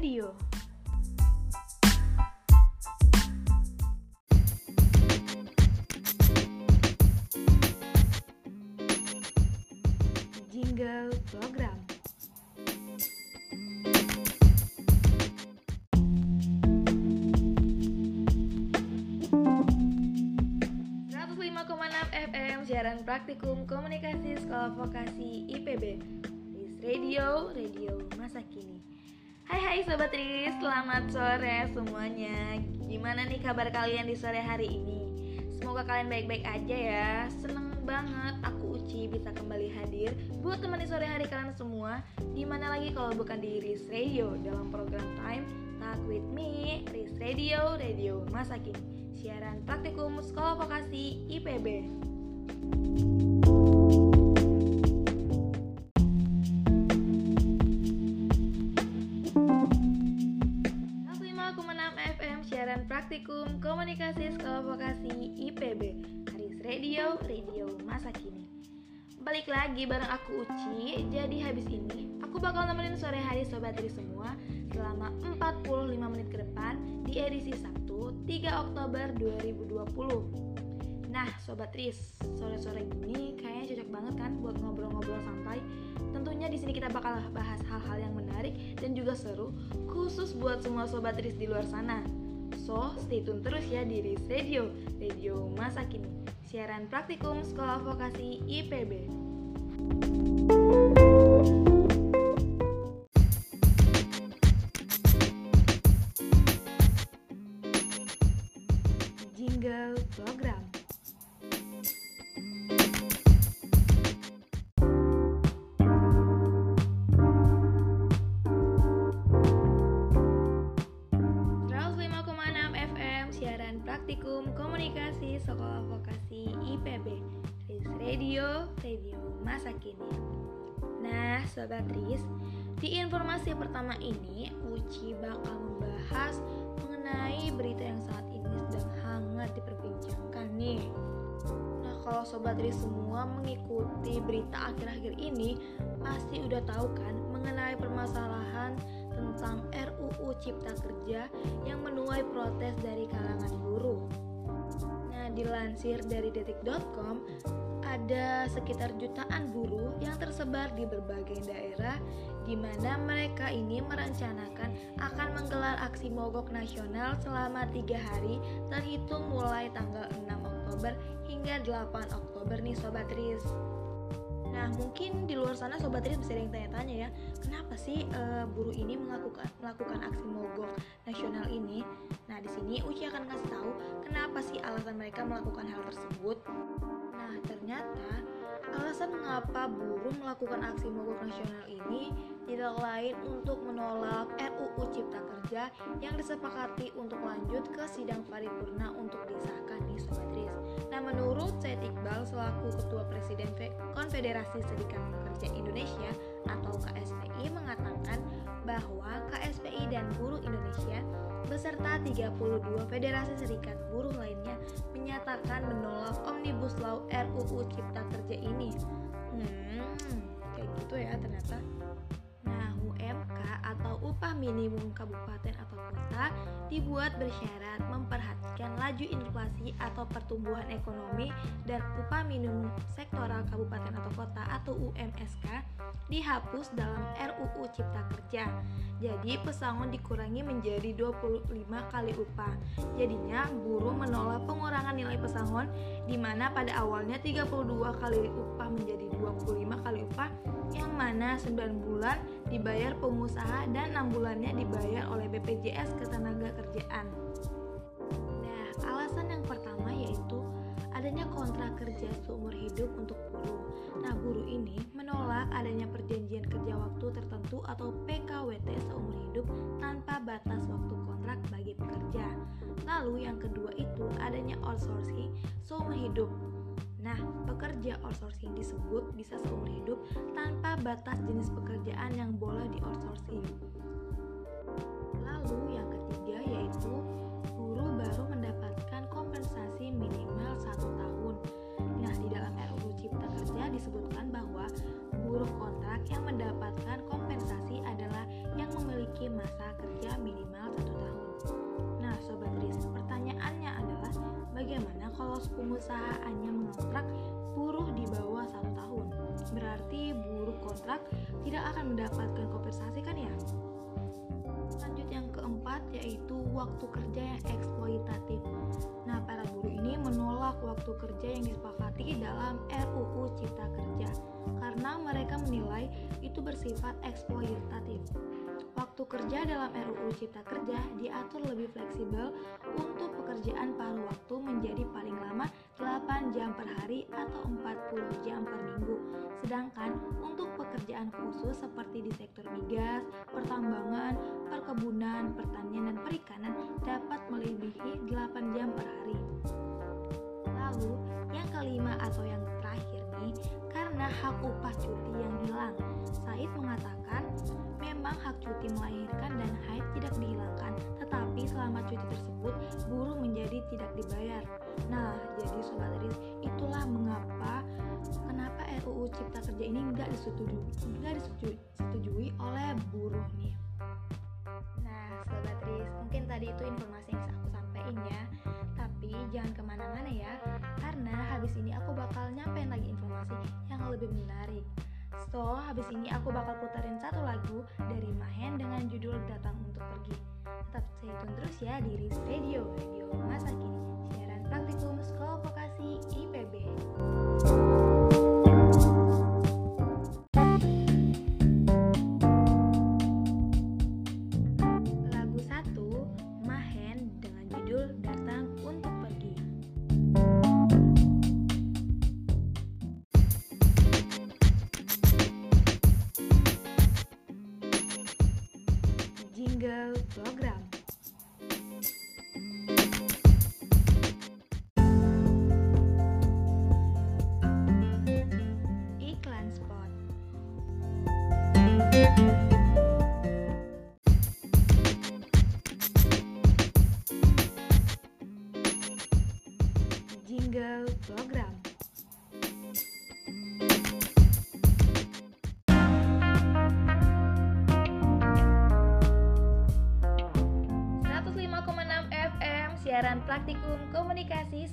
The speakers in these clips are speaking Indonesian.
Radio. Jingle Program. FM siaran praktikum komunikasi sekolah vokasi IPB Ris Radio, radio masa kini Hai hai Sobat Riz, selamat sore semuanya. Gimana nih kabar kalian di sore hari ini? Semoga kalian baik-baik aja ya. Seneng banget aku Uci bisa kembali hadir Buat temani sore hari kalian semua. Di mana lagi kalau bukan di Riz Radio Dalam program Time Talk With Me Riz Radio, radio masa kini siaran praktikum Sekolah Vokasi IPB. FM komunikasi sekolah vokasi IPB Haris Radio, radio masa kini. Balik lagi bareng aku Uci. Jadi habis ini aku bakal nemenin sore hari sobat Tri semua Selama 45 menit ke depan di edisi Sabtu 3 Oktober 2020 Nah Sobat Tris, sore-sore gini kayaknya cocok banget kan buat ngobrol-ngobrol santai. Tentunya di sini kita bakal bahas hal-hal yang menarik dan juga seru Khusus buat semua Sobat Tris di luar sana So, stay tune terus ya di Riz Radio, radio masa kini. Siaran praktikum Sekolah Vokasi IPB Jingle Sekolah Vokasi IPB Riz Radio, radio masa kini Nah Sobat Riz, di informasi pertama ini Uci bakal membahas mengenai berita yang saat ini sedang hangat diperbincangkan nih Nah kalau Sobat Riz semua mengikuti berita akhir-akhir ini Pasti udah tahu kan mengenai permasalahan tentang RUU Cipta Kerja yang menuai protes dari kalangan buruh. Dilansir dari detik.com, ada sekitar jutaan buruh yang tersebar di berbagai daerah di mana mereka ini merencanakan akan menggelar aksi mogok nasional selama tiga hari terhitung mulai tanggal 6 Oktober hingga 8 Oktober nih Sobat Riz. Nah, mungkin di luar sana sobat Riz bisa ada yang tanya-tanya ya, kenapa sih uh, buruh ini melakukan melakukan aksi mogok nasional ini? Nah, di sini Uci akan ngasih tahu kenapa sih alasan mereka melakukan hal tersebut. Nah, ternyata alasan mengapa buruh melakukan aksi mogok nasional ini tidak lain untuk menolak RUU Cipta Kerja yang disepakati untuk lanjut ke sidang paripurna untuk disahkan nih Sobat Riz. Nah, menurut Said Iqbal selaku Ketua Presiden Konfederasi Serikat Pekerja Indonesia atau KSPI mengatakan bahwa KSPI dan buruh Indonesia beserta 32 federasi serikat buruh lainnya menyatakan menolak Omnibus Law RUU Cipta Kerja ini. Hmm, kayak gitu ya ternyata. UMK atau upah minimum kabupaten atau kota dibuat bersyarat memperhatikan laju inflasi atau pertumbuhan ekonomi dan upah minimum sektoral kabupaten atau kota atau UMSK dihapus dalam RUU Cipta Kerja. Jadi pesangon dikurangi menjadi 25 kali upah. Jadinya buruh menolak pengurangan nilai pesangon di mana pada awalnya 32 kali upah menjadi 25 kali upah yang mana 9 bulan dibayar pengusaha dan 6 bulannya dibayar oleh BPJS Ketenagakerjaan. Nah, alasan yang pertama yaitu adanya kontrak kerja seumur hidup untuk buruh. Nah, buruh ini menolak adanya perjanjian kerja waktu tertentu atau PKWT seumur hidup tanpa batas waktu kontrak bagi pekerja. Lalu yang kedua itu adanya outsourcing seumur hidup. Nah, pekerja outsourcing disebut bisa seumur hidup tanpa batas jenis pekerjaan yang boleh di outsourcing. Lalu yang ketiga yaitu guru baru mendapatkan kompensasi minimal satu tahun. Nah, di dalam RUU Cipta Kerja disebutkan bahwa buruh kontrak yang mendapatkan kompensasi adalah yang memiliki masa kerja minimal satu tahun. Nah, Sobat Riz, pertanyaannya adalah bagaimana kalau pengusahaan buruh kontrak tidak akan mendapatkan kompensasi kan ya? Lanjut yang keempat yaitu waktu kerja yang eksploitatif. Nah, para buruh ini menolak waktu kerja yang disepakati dalam RUU Cipta Kerja karena mereka menilai itu bersifat eksploitatif. Waktu kerja dalam RUU Cipta Kerja diatur lebih fleksibel untuk pekerjaan paruh waktu menjadi 8 jam per hari atau 40 jam per minggu. Sedangkan untuk pekerjaan khusus seperti di sektor migas, pertambangan, perkebunan, pertanian, dan perikanan dapat melebihi 8 jam per hari. Lalu, yang kelima atau yang terakhir nih, karena hak upah cuti yang hilang. Said mengatakan, memang hak cuti melahirkan dan cuti tersebut, buruh menjadi tidak dibayar. Nah, jadi Sobat Riz, itulah mengapa kenapa RUU Cipta Kerja ini nggak disetujui, nggak disetujui oleh buruh nih. Nah, Sobat Riz, mungkin tadi itu informasi yang aku sampaikan ya. Tapi jangan ke mana-mana ya, karena habis ini aku bakal nyampein lagi informasi yang lebih menarik. So, habis ini aku bakal putarin satu lagu dari Mahen dengan judul Datang Untuk Pergi. Tetap stay tune terus ya di Riz Radio, radio masa kini, siaran praktikum sekolah vokasi IPB.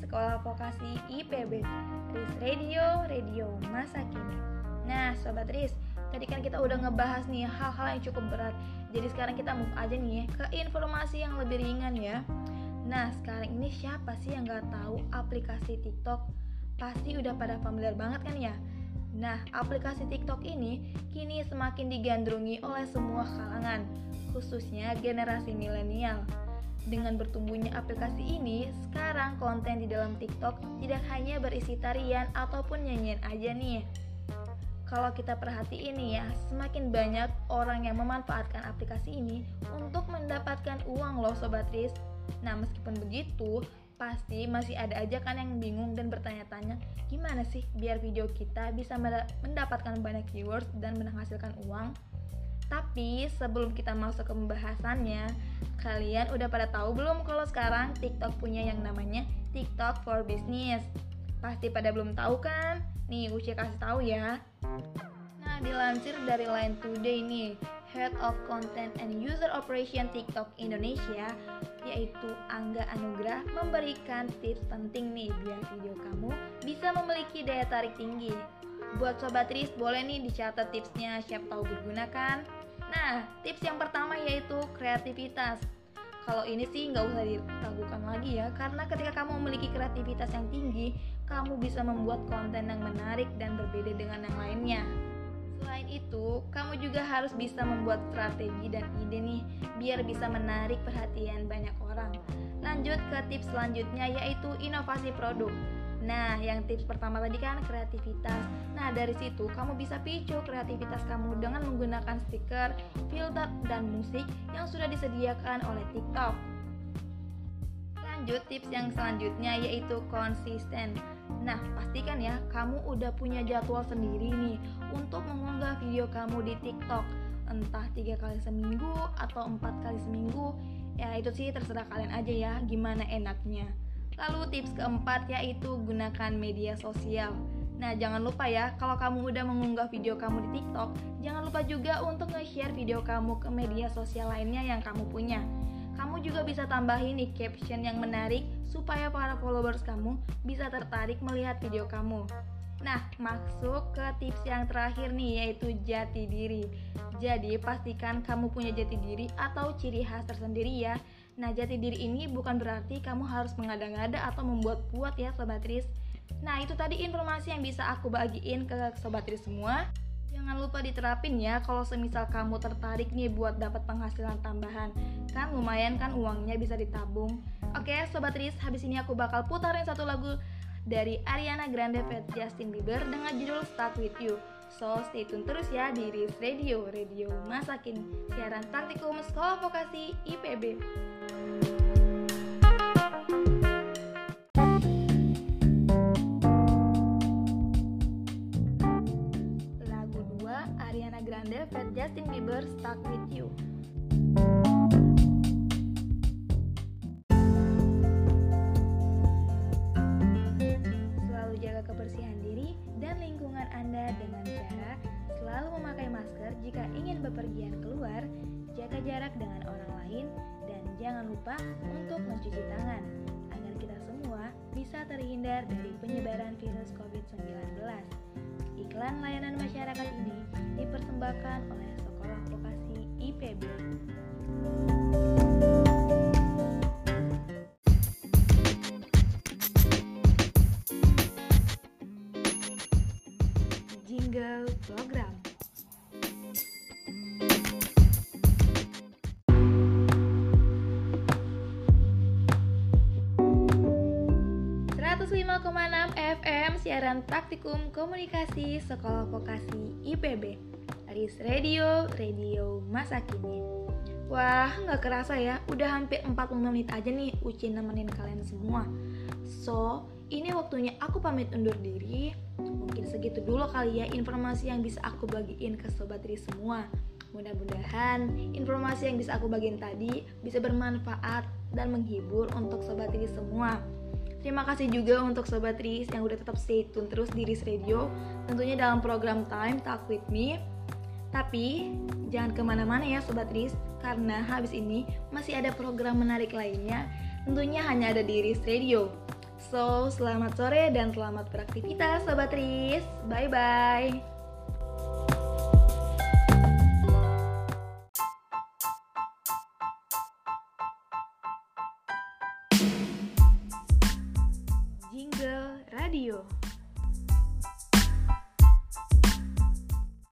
Sekolah vokasi IPB Riz Radio, radio masa kini Nah Sobat Riz, tadi kan kita udah ngebahas nih hal-hal yang cukup berat Jadi sekarang kita move aja nih ke informasi yang lebih ringan ya Nah sekarang ini siapa sih yang gak tahu aplikasi TikTok? Pasti udah pada familiar banget kan ya? Nah, aplikasi TikTok ini kini semakin digandrungi oleh semua kalangan, khususnya generasi milenial. Dengan bertumbuhnya aplikasi ini, sekarang konten di dalam TikTok tidak hanya berisi tarian ataupun nyanyian aja nih. Kalau kita perhatiin nih ya, semakin banyak orang yang memanfaatkan aplikasi ini untuk mendapatkan uang loh Sobat Riz. Nah, meskipun begitu, pasti masih ada aja kan yang bingung dan bertanya-tanya gimana sih biar video kita bisa mendapatkan banyak viewers dan menghasilkan uang tapi sebelum kita masuk ke pembahasannya kalian udah pada tahu belum kalau sekarang TikTok punya yang namanya TikTok for Business pasti pada belum tahu kan nih Uci kasih tahu ya nah dilansir dari Line Today nih Head of Content and User Operation TikTok Indonesia yaitu Angga Anugrah memberikan tips penting nih biar video kamu bisa memiliki daya tarik tinggi. Buat sobat Riz boleh nih dicatat tipsnya siap tahu berguna kan? Nah, tips yang pertama yaitu kreativitas. Kalau ini sih nggak usah diragukan lagi ya, karena ketika kamu memiliki kreativitas yang tinggi, kamu bisa membuat konten yang menarik dan berbeda dengan yang lainnya. Selain itu, kamu juga harus bisa membuat strategi dan ide nih biar bisa menarik perhatian banyak orang. Lanjut ke tips selanjutnya yaitu inovasi produk. Nah, yang tips pertama tadi kan kreativitas. Nah, dari situ kamu bisa picu kreativitas kamu dengan menggunakan stiker, filter, dan musik yang sudah disediakan oleh TikTok. Lanjut tips yang selanjutnya yaitu konsisten. Nah, pastikan ya kamu udah punya jadwal sendiri nih untuk mengunggah video kamu di TikTok. Entah tiga kali seminggu atau empat kali seminggu. Ya itu sih terserah kalian aja ya gimana enaknya. Lalu tips keempat yaitu gunakan media sosial. Nah, jangan lupa ya, kalau kamu udah mengunggah video kamu di TikTok, jangan lupa juga untuk nge-share video kamu ke media sosial lainnya yang kamu punya. kamu juga bisa tambahin nih caption yang menarik supaya para followers kamu bisa tertarik melihat video kamu. Nah, masuk ke tips yang terakhir nih yaitu jati diri. Jadi, pastikan kamu punya jati diri atau ciri khas tersendiri ya. Nah, jati diri ini bukan berarti kamu harus mengada-ngada atau membuat-buat ya Sobat Tris. Nah, itu tadi informasi yang bisa aku bagiin ke Sobat Tris semua. Jangan lupa diterapin ya kalau semisal kamu tertarik nih buat dapat penghasilan tambahan. Kan lumayan kan uangnya bisa ditabung. Oke, Sobat Tris, habis ini aku bakal putarin satu lagu dari Ariana Grande vs Justin Bieber dengan judul Stuck With You. So stay tune terus ya di Riz Radio, Radio masa kini, siaran praktikum Sekolah Vokasi IPB. Lagu 2 Ariana Grande vs Justin Bieber Stuck With You. Selalu jaga kebersihan diri dan lingkungan Anda dengan cara selalu memakai masker jika ingin bepergian keluar, jaga jarak dengan orang lain, jangan lupa untuk mencuci tangan agar kita semua bisa terhindar dari penyebaran virus COVID-19. Iklan layanan masyarakat ini dipersembahkan oleh Sekolah Vokasi IPB. Jingle siaran praktikum komunikasi Sekolah Vokasi IPB Aris Radio, Radio masa kini Wah, nggak kerasa ya, udah hampir 40 menit aja nih Uci nemenin kalian semua. So, ini waktunya aku pamit undur diri. Mungkin segitu dulu kali ya informasi yang bisa aku bagiin ke Sobat Ri semua. Mudah-mudahan informasi yang bisa aku bagiin tadi bisa bermanfaat dan menghibur untuk Sobat Ri semua Terima kasih juga untuk Sobat Riz yang udah tetap stay tune terus di Riz Radio. Tentunya dalam program Time Talk With Me. Tapi jangan ke mana-mana ya Sobat Riz. Karena habis ini masih ada program menarik lainnya. Tentunya hanya ada di Riz Radio. So, selamat sore dan selamat beraktivitas Sobat Riz. Bye-bye